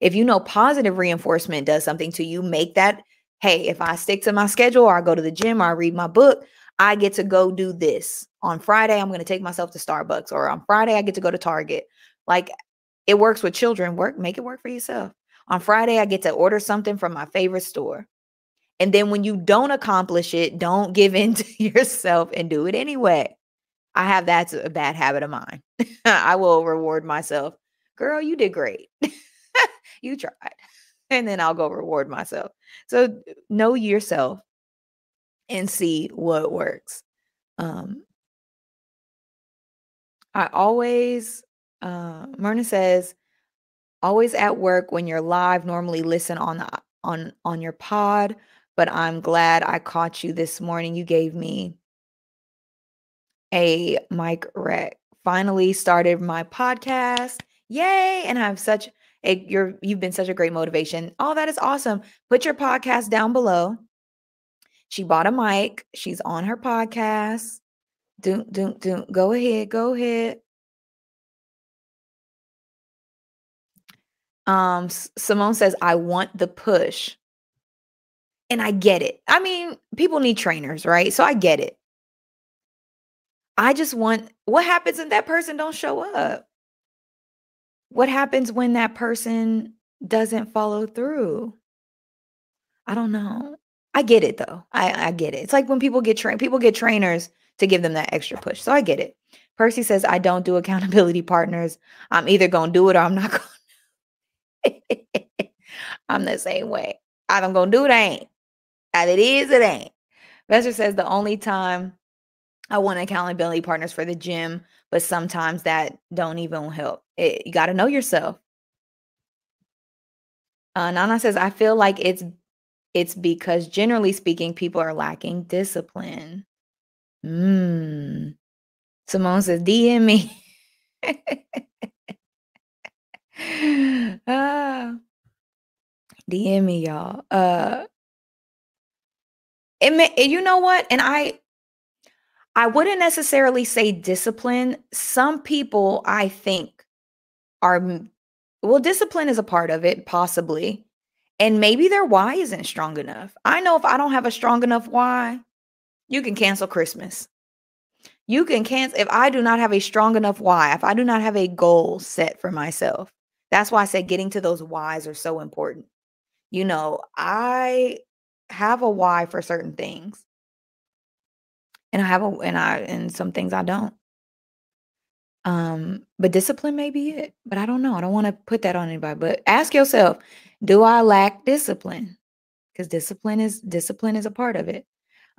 If you know positive reinforcement does something to you, make that hey, if I stick to my schedule or I go to the gym or I read my book, I get to go do this. On Friday, I'm going to take myself to Starbucks or on Friday, I get to go to Target. Like it works with children. Work, make it work for yourself. On Friday, I get to order something from my favorite store. And then when you don't accomplish it, don't give in to yourself and do it anyway. I have that's a bad habit of mine. I will reward myself. Girl, you did great. you tried. And then I'll go reward myself. So know yourself and see what works. Um, I always, uh, Myrna says, always at work when you're live, normally listen on the on on your pod, but I'm glad I caught you this morning. You gave me a mic rec. Finally started my podcast. Yay! And I have such it, you're you've been such a great motivation. All that is awesome. Put your podcast down below. She bought a mic. She's on her podcast. Do do do. Go ahead. Go ahead. Um, Simone says, I want the push. And I get it. I mean, people need trainers, right? So I get it. I just want what happens if that person don't show up? What happens when that person doesn't follow through? I don't know. I get it though. I, I get it. It's like when people get trained, people get trainers to give them that extra push. So I get it. Percy says, I don't do accountability partners. I'm either to do it or I'm not to. I'm the same way. I'm going to do it, I ain't. Either it is, it ain't. Vester says, the only time I want accountability partners for the gym, but sometimes that don't even help. It, you got to know yourself. Uh, Nana says, I feel like it's it's because generally speaking, people are lacking discipline. Hmm. Simone says, DM me. ah, DM me, y'all. Uh, it may, you know what? And I I wouldn't necessarily say discipline. Some people, I think, are, well, discipline is a part of it, possibly. And maybe their why isn't strong enough. I know if I don't have a strong enough why, you can cancel Christmas. You can cancel, if I do not have a strong enough why, if I do not have a goal set for myself, that's why I said getting to those whys are so important. You know, I have a why for certain things and I have a and I and some things I don't. Um, but discipline may be it. But I don't know. I don't want to put that on anybody. But ask yourself, do I lack discipline? Because discipline is discipline is a part of it.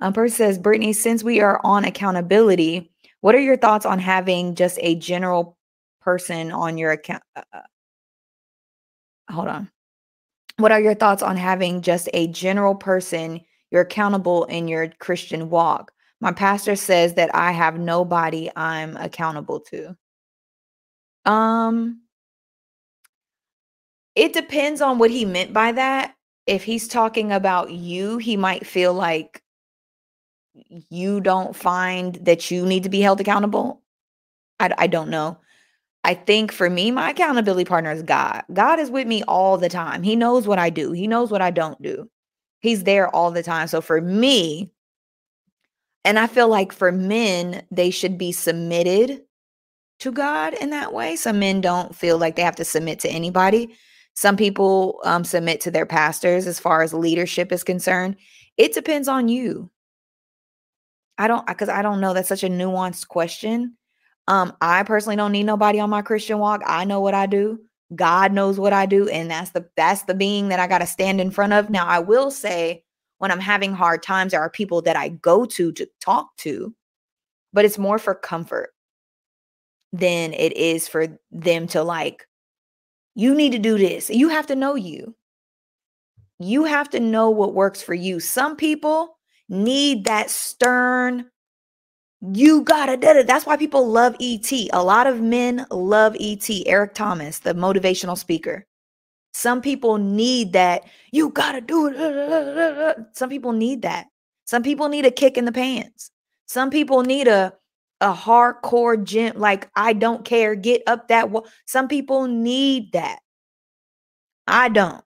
Um, person says, Brittany, since we are on accountability, what are your thoughts on having just a general person on your account? Uh, uh, hold on. What are your thoughts on having just a general person you're accountable in your Christian walk? My pastor says that I have nobody I'm accountable to. Um, it depends on what he meant by that. If he's talking about you, he might feel like you don't find that you need to be held accountable. I, I don't know. I think for me, my accountability partner is God. God is with me all the time. He knows what I do, He knows what I don't do. He's there all the time. So for me, and I feel like for men, they should be submitted to God in that way. Some men don't feel like they have to submit to anybody. Some people um, submit to their pastors as far as leadership is concerned. It depends on you. I don't, because I don't know. That's such a nuanced question. Um, I personally don't need nobody on my Christian walk. I know what I do. God knows what I do, and that's the that's the being that I got to stand in front of. Now, I will say, when I'm having hard times, there are people that I go to to talk to, but it's more for comfort than it is for them to like, you need to do this. You have to know you. You have to know what works for you. Some people need that stern, you gotta do it. That's why people love ET. A lot of men love ET. Eric Thomas, the motivational speaker. Some people need that. You gotta do it. Some people need that. Some people need a kick in the pants. Some people need a a hardcore gym. Like I don't care. Get up that wall. Some people need that. I don't.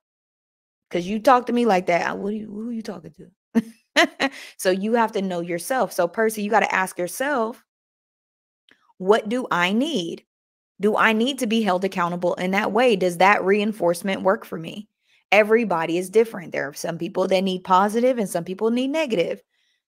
Cause you talk to me like that. I, What are you? Who are you talking to? so you have to know yourself. So, Percy, you got to ask yourself, what do I need? Do I need to be held accountable in that way? Does that reinforcement work for me? Everybody is different. There are some people that need positive and some people need negative.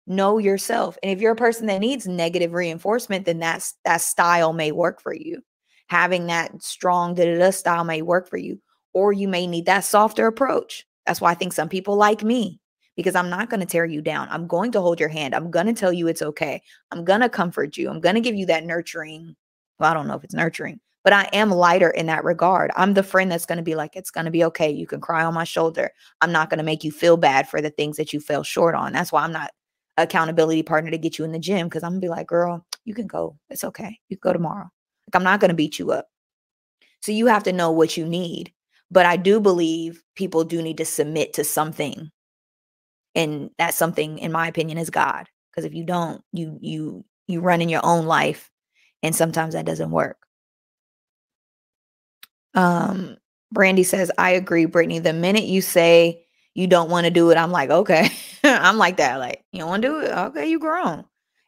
Know yourself. And if you're a person that needs negative reinforcement, then that's that style may work for you. Having that strong style may work for you. Or you may need that softer approach. That's why I think some people like me because I'm not going to tear you down. I'm going to hold your hand. I'm going to tell you it's okay. I'm going to comfort you. I'm going to give you that nurturing. Well, I don't know if it's nurturing, but I am lighter in that regard. I'm the friend that's going to be like, it's going to be okay. You can cry on my shoulder. I'm not going to make you feel bad for the things that you fell short on. That's why I'm not accountability partner to get you in the gym because I'm to be like, girl, you can go. It's okay. You go tomorrow. Like, I'm not to beat you up. So you have to know what you need. But I do believe people do need to submit to something and that's something in my opinion is god because if you don't you you you run in your own life and sometimes that doesn't work um brandy says i agree brittany the minute you say you don't want to do it i'm like okay. I'm like that like you don't want to do it? Okay you grown.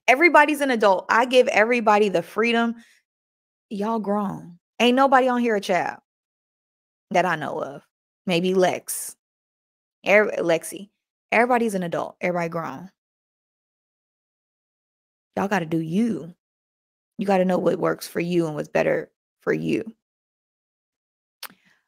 Everybody's an adult. I give everybody the freedom. Y'all grown. Ain't nobody on here a child that i know of. Maybe lex. Er- lexi. Everybody's an adult. Everybody grown. Y'all got to do you. You got to know what works for you and what's better for you.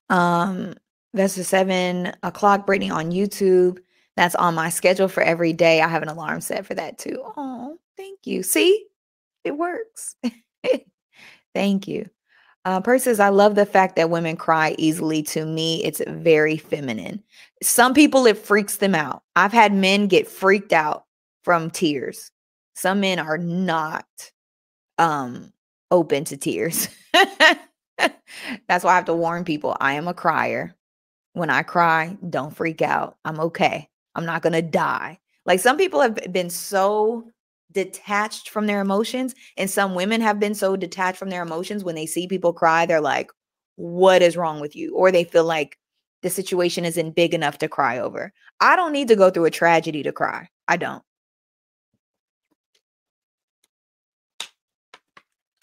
Um, that's the seven o'clock Brittany on YouTube. That's on my schedule for every day. I have an alarm set for that too. Oh, thank you. See, it works. thank you. Uh, I love the fact that women cry easily. To me, it's very feminine. Some people, it freaks them out. I've had men get freaked out from tears. Some men are not um, open to tears. That's why I have to warn people I am a crier. When I cry, don't freak out. I'm okay. I'm not going to die. Like some people have been so detached from their emotions. And some women have been so detached from their emotions when they see people cry, they're like, what is wrong with you? Or they feel like the situation isn't big enough to cry over. I don't need to go through a tragedy to cry. I don't.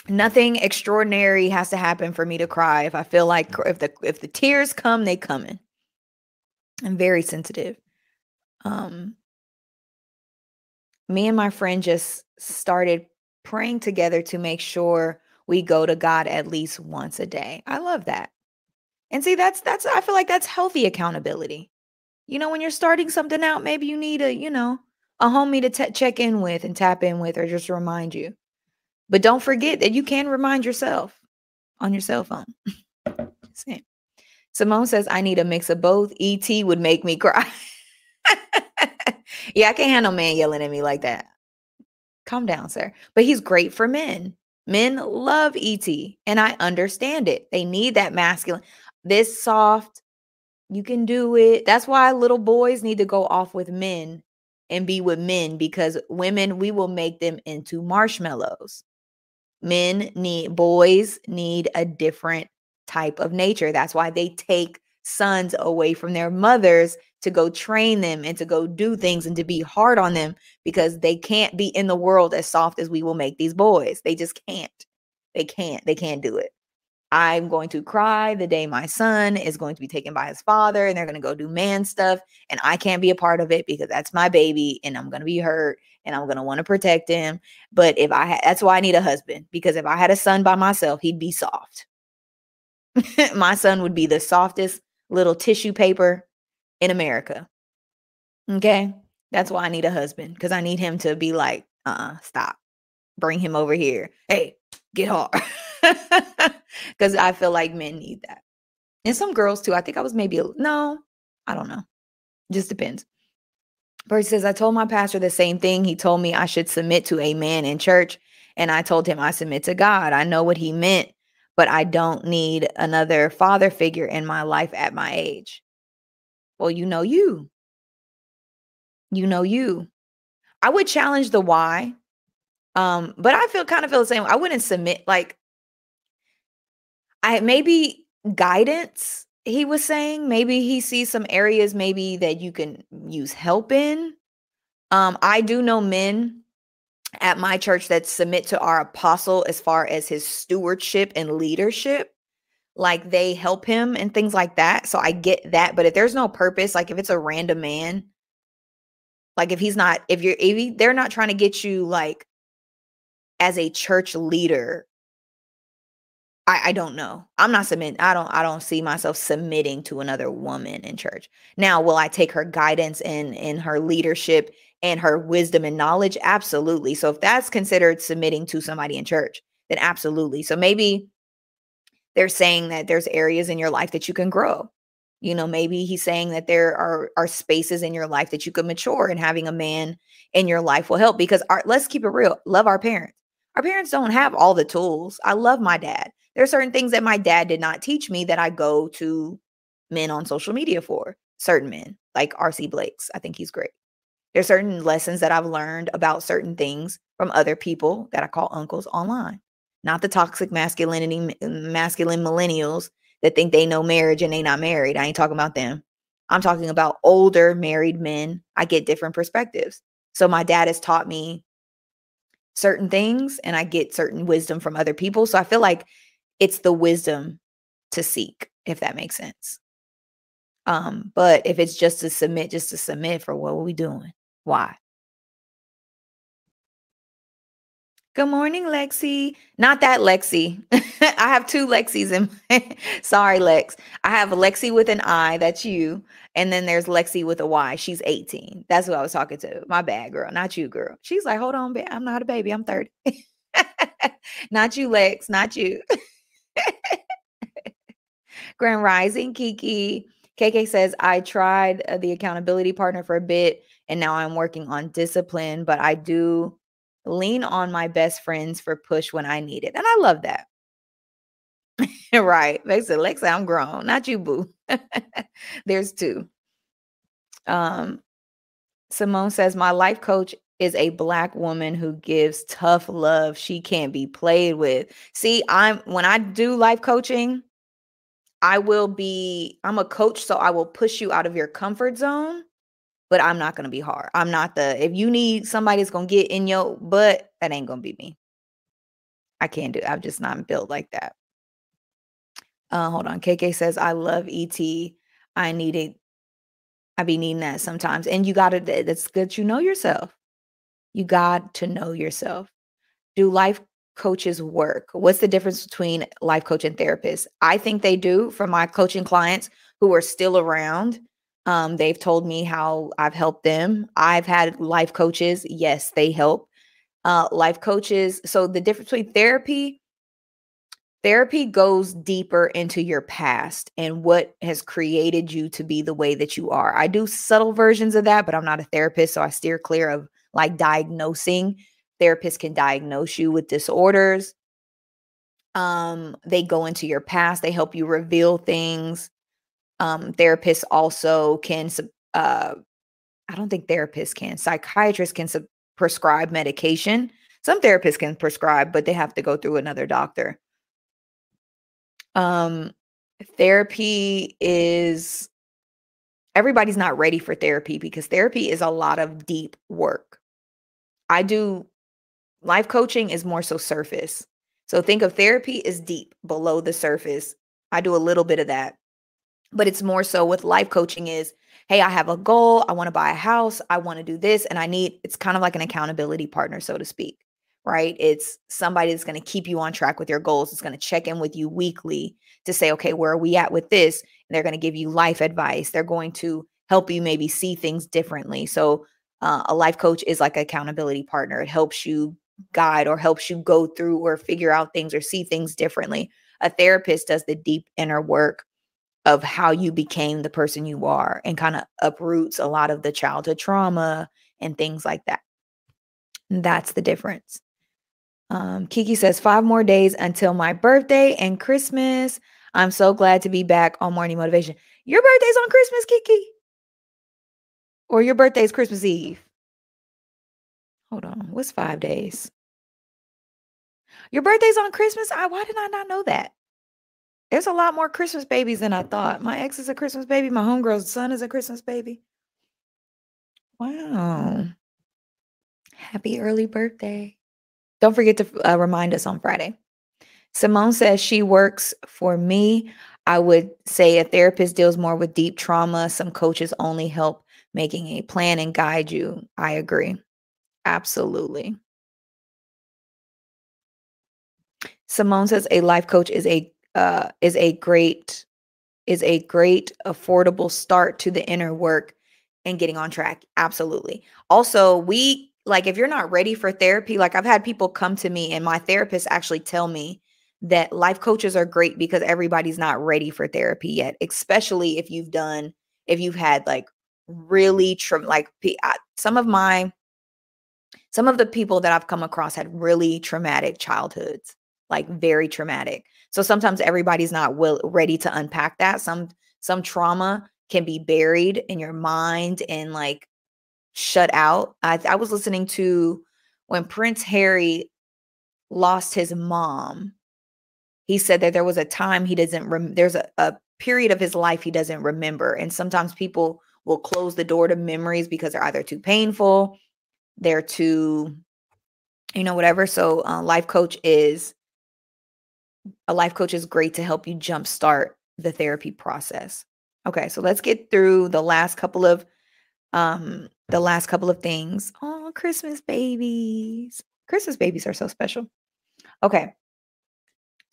Nothing extraordinary has to happen for me to cry. If I feel like if the if the tears come, they coming. I'm very sensitive. Um me and my friend just started praying together to make sure we go to God at least once a day. I love that. And see that's that's I feel like that's healthy accountability. You know, when you're starting something out, maybe you need a, you know, a homie to t- check in with and tap in with or just remind you. But don't forget that you can remind yourself. on your cell phone. Same. Simone says, I need a mix of both. ET would make me cry. yeah, I can't handle man yelling at me like that. Calm down, sir. But he's great for men. Men love ET, and I understand it. They need that masculine, this soft, you can do it. That's why little boys need to go off with men and be with men because women, we will make them into marshmallows. Men need, boys need a different type of nature. That's why they take sons away from their mothers to go train them and to go do things and to be hard on them because they can't be in the world as soft as we will make these boys. They just can't. They can't. They can't do it. I'm going to cry the day my son is going to be taken by his father and they're going to go do man stuff. And I can't be a part of it because that's my baby and I'm going to be hurt and I'm going to want to protect him. But if I had, that's why I need a husband because if I had a son by myself, he'd be soft. my son would be the softest little tissue paper in America. Okay. That's why I need a husband because I need him to be like, uh uh-uh, stop. Bring him over here. Hey, get hard. Because I feel like men need that. And some girls too. I think I was maybe, a, no, I don't know. Just depends. Bird says, I told my pastor the same thing. He told me I should submit to a man in church. And I told him I submit to God. I know what he meant, but I don't need another father figure in my life at my age. Well, you know you. You know you. I would challenge the why. Um, but I feel kind of feel the same. I wouldn't submit like I maybe guidance he was saying maybe he sees some areas maybe that you can use help in. Um I do know men at my church that submit to our apostle as far as his stewardship and leadership like they help him and things like that. So I get that. But if there's no purpose, like if it's a random man, like if he's not, if you're, if he, they're not trying to get you like as a church leader, I, I don't know. I'm not submitting. I don't, I don't see myself submitting to another woman in church. Now, will I take her guidance and, and her leadership and her wisdom and knowledge? Absolutely. So if that's considered submitting to somebody in church, then absolutely. So maybe they're saying that there's areas in your life that you can grow. You know, maybe he's saying that there are are spaces in your life that you could mature and having a man in your life will help because our, let's keep it real. Love our parents. Our parents don't have all the tools. I love my dad. There are certain things that my dad did not teach me that I go to men on social media for. Certain men, like RC Blakes. I think he's great. There's certain lessons that I've learned about certain things from other people that I call uncles online not the toxic masculinity, masculine millennials that think they know marriage and they not married. I ain't talking about them. I'm talking about older married men. I get different perspectives. So my dad has taught me certain things and I get certain wisdom from other people. So I feel like it's the wisdom to seek, if that makes sense. Um, but if it's just to submit, just to submit for what are we doing? Why? Good morning, Lexi. Not that Lexi. I have two Lexis in my, sorry, Lex. I have Lexi with an I, that's you. And then there's Lexi with a Y. She's 18. That's who I was talking to. My bad, girl. Not you, girl. She's like, hold on, I'm not a baby. I'm 30. not you, Lex. Not you. Grand Rising, Kiki. KK says, I tried uh, the accountability partner for a bit and now I'm working on discipline, but I do lean on my best friends for push when I need it. And I love that. right. Basically, Lexa, I'm grown, not you, boo. There's two. Um, Simone says, My life coach is a black woman who gives tough love. She can't be played with. See, I'm when I do life coaching, I will be, I'm a coach, so I will push you out of your comfort zone but I'm not gonna be hard. I'm not the if you need somebody that's gonna get in your butt, that ain't gonna be me. I can't do. I'm just not built like that. Uh, hold on. KK says I love ET. I need it. I be needing that sometimes, and you gotta. That's good. You know yourself. You got to know yourself. Do life coaches work? What's the difference between life coach and therapist? I think they do. For my coaching clients who are still around, um, they've told me how I've helped them. I've had life coaches. Yes, they help. Uh, life coaches. So the difference between therapy, Therapy goes deeper into your past and what has created you to be the way that you are. I do subtle versions of that, but I'm not a therapist, so I steer clear of like diagnosing. Therapists can diagnose you with disorders. Um, they go into your past, they help you reveal things. Um, therapists also can uh, I don't think therapists can. Psychiatrists can prescribe medication. Some therapists can prescribe, but they have to go through another doctor. Um, therapy is everybody's not ready for therapy because therapy is a lot of deep work. I do life coaching is more so surface. So think of therapy is deep below the surface. I do a little bit of that. But it's more so with life coaching is hey, I have a goal. I want to buy a house. I want to do this. And I need, it's kind of like an accountability partner, so to speak, right? It's somebody that's going to keep you on track with your goals. It's going to check in with you weekly to say, okay, where are we at with this? And they're going to give you life advice. They're going to help you maybe see things differently. So, uh, a life coach is like accountability partner. It helps you guide or helps you go through or figure out things or see things differently. A therapist does the deep inner work of how you became the person you are and kind of uproots a lot of the childhood trauma and things like that. That's the difference. Um, Kiki says, five more days until my birthday and Christmas. I'm so glad to be back on Morning Motivation. Your birthday's on Christmas, Kiki? Or your birthday's Christmas Eve? Hold on. What's five days? Your birthday's on Christmas? I, why did I not know that? There's a lot more Christmas babies than I thought. My ex is a Christmas baby. My homegirl's son is a Christmas baby. Wow. Happy early birthday. Don't forget to uh, remind us on Friday. Simone says she works for me. I would say a therapist deals more with deep trauma. Some coaches only help making a plan and guide you. I agree. Absolutely. Simone says a life coach is a uh, is a great is a great affordable start to the inner work and getting on track. Absolutely. Also, we like if you're not ready for therapy, like I've had people come to me and my therapist actually tell me that life coaches are great because everybody's not ready for therapy yet, especially if you've done if you've had like really tra- like some of my some of the people that I've come across had really traumatic childhoods, like very traumatic. So sometimes everybody's not will ready to unpack that. Some some trauma can be buried in your mind and like shut out. I, I was listening to when Prince Harry lost his mom. He said that there was a time he doesn't rem- there's a, a period of his life he doesn't remember. And sometimes people will close the door to memories because they're either too painful, they're too, you know, whatever. So, uh, life coach is a life coach is great to help you jumpstart the therapy process. Okay, so let's get through the last couple of um the last couple of things. Oh, Christmas babies. Christmas babies are so special. Okay.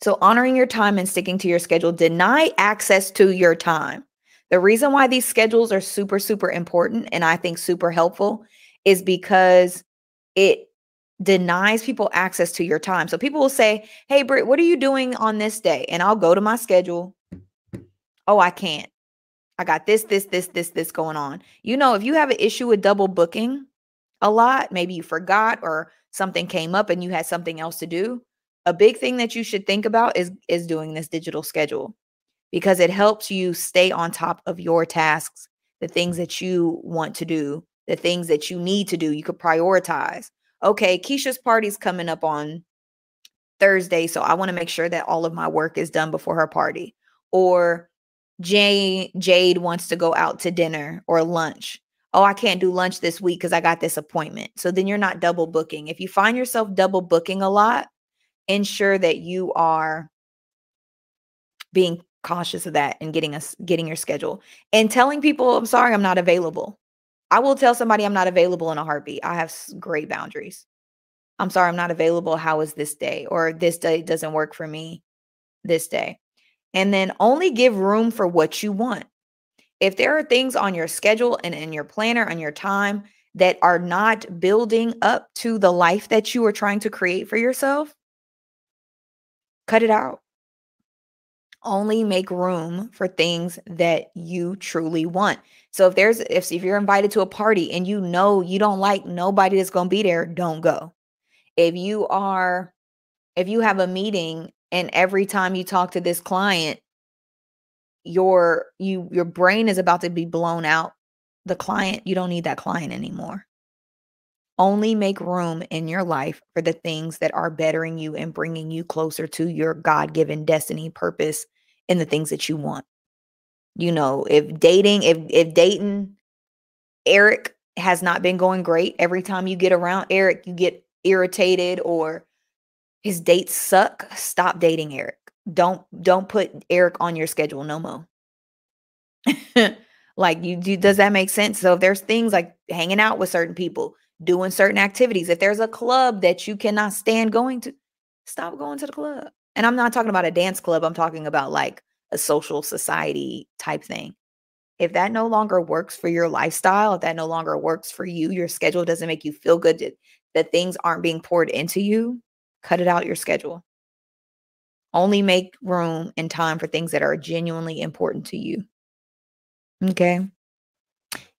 So honoring your time and sticking to your schedule deny access to your time. The reason why these schedules are super super important and I think super helpful is because it denies people access to your time. So people will say, Hey, Britt, what are you doing on this day? And I'll go to my schedule. Oh, I can't. I got this, this, this, this, this going on. You know, if you have an issue with double booking a lot, maybe you forgot or something came up and you had something else to do. A big thing that you should think about is is doing this digital schedule because it helps you stay on top of your tasks, the things that you want to do, the things that you need to do. You could prioritize okay, Keisha's party's coming up on Thursday, so I want to make sure that all of my work is done before her party. Or Jade wants to go out to dinner or lunch. Oh, I can't do lunch this week because I got this appointment. So then you're not double booking. If you find yourself double booking a lot, ensure that you are being cautious of that and getting us getting your schedule and telling people, I'm sorry, I'm not available. I will tell somebody I'm not available in a heartbeat. I have great boundaries. I'm sorry, I'm not available. How is this day? Or this day doesn't work for me this day. And then only give room for what you want. If there are things on your schedule and in your planner and your time that are not building up to the life that you are trying to create for yourself, cut it out. Only make room for things that you truly want. So if there's if, if you're invited to a party and you know you don't like nobody that's going to be there, don't go. If you are if you have a meeting and every time you talk to this client your you your brain is about to be blown out, the client, you don't need that client anymore. Only make room in your life for the things that are bettering you and bringing you closer to your God given destiny, purpose, and the things that you want. You know, if dating, if if dating Eric has not been going great, every time you get around Eric, you get irritated or his dates suck, stop dating Eric. Don't don't put Eric on your schedule no more. like you do does that make sense? So if there's things like hanging out with certain people, doing certain activities, if there's a club that you cannot stand going to, stop going to the club. And I'm not talking about a dance club, I'm talking about like a social society type thing. If that no longer works for your lifestyle, if that no longer works for you, your schedule doesn't make you feel good, that, things aren't being poured into you, cut it out your schedule. Only make room and time for things that are genuinely important to you. Okay.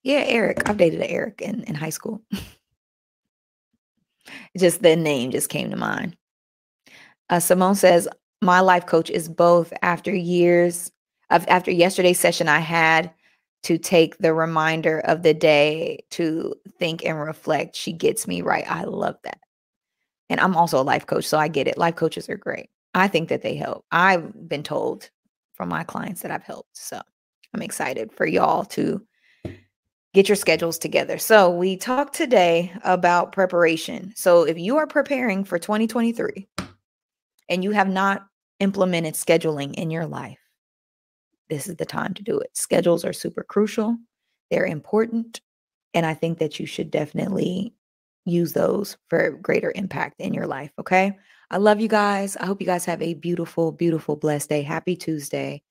Yeah, Eric. I've dated an Eric in, in high school. just the name just came to mind. Uh, Simone says, My life coach is both after years of after yesterday's session, I had to take the reminder of the day to think and reflect. She gets me right. I love that. And I'm also a life coach, so I get it. Life coaches are great. I think that they help. I've been told from my clients that I've helped. So I'm excited for y'all to get your schedules together. So, we talked today about preparation. So, if you are preparing for 2023 and you have not implemented scheduling in your life, this is the time to do it. Schedules are super crucial, they're important. And I think that you should definitely use those for greater impact in your life. Okay. I love you guys. I hope you guys have a beautiful, beautiful, blessed day. Happy Tuesday.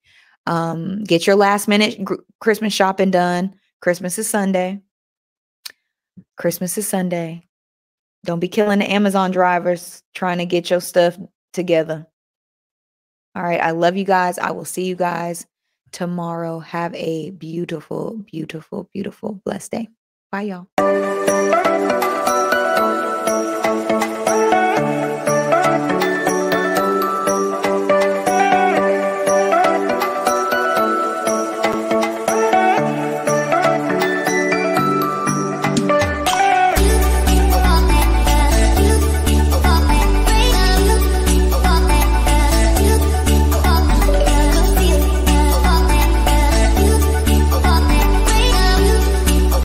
Um, get your last minute gr- Christmas shopping done. Christmas is Sunday. Christmas is Sunday. Don't be killing the Amazon drivers trying to get your stuff together. All right. I love you guys. I will see you guys tomorrow. Have a beautiful, beautiful, beautiful, blessed day. Bye, y'all.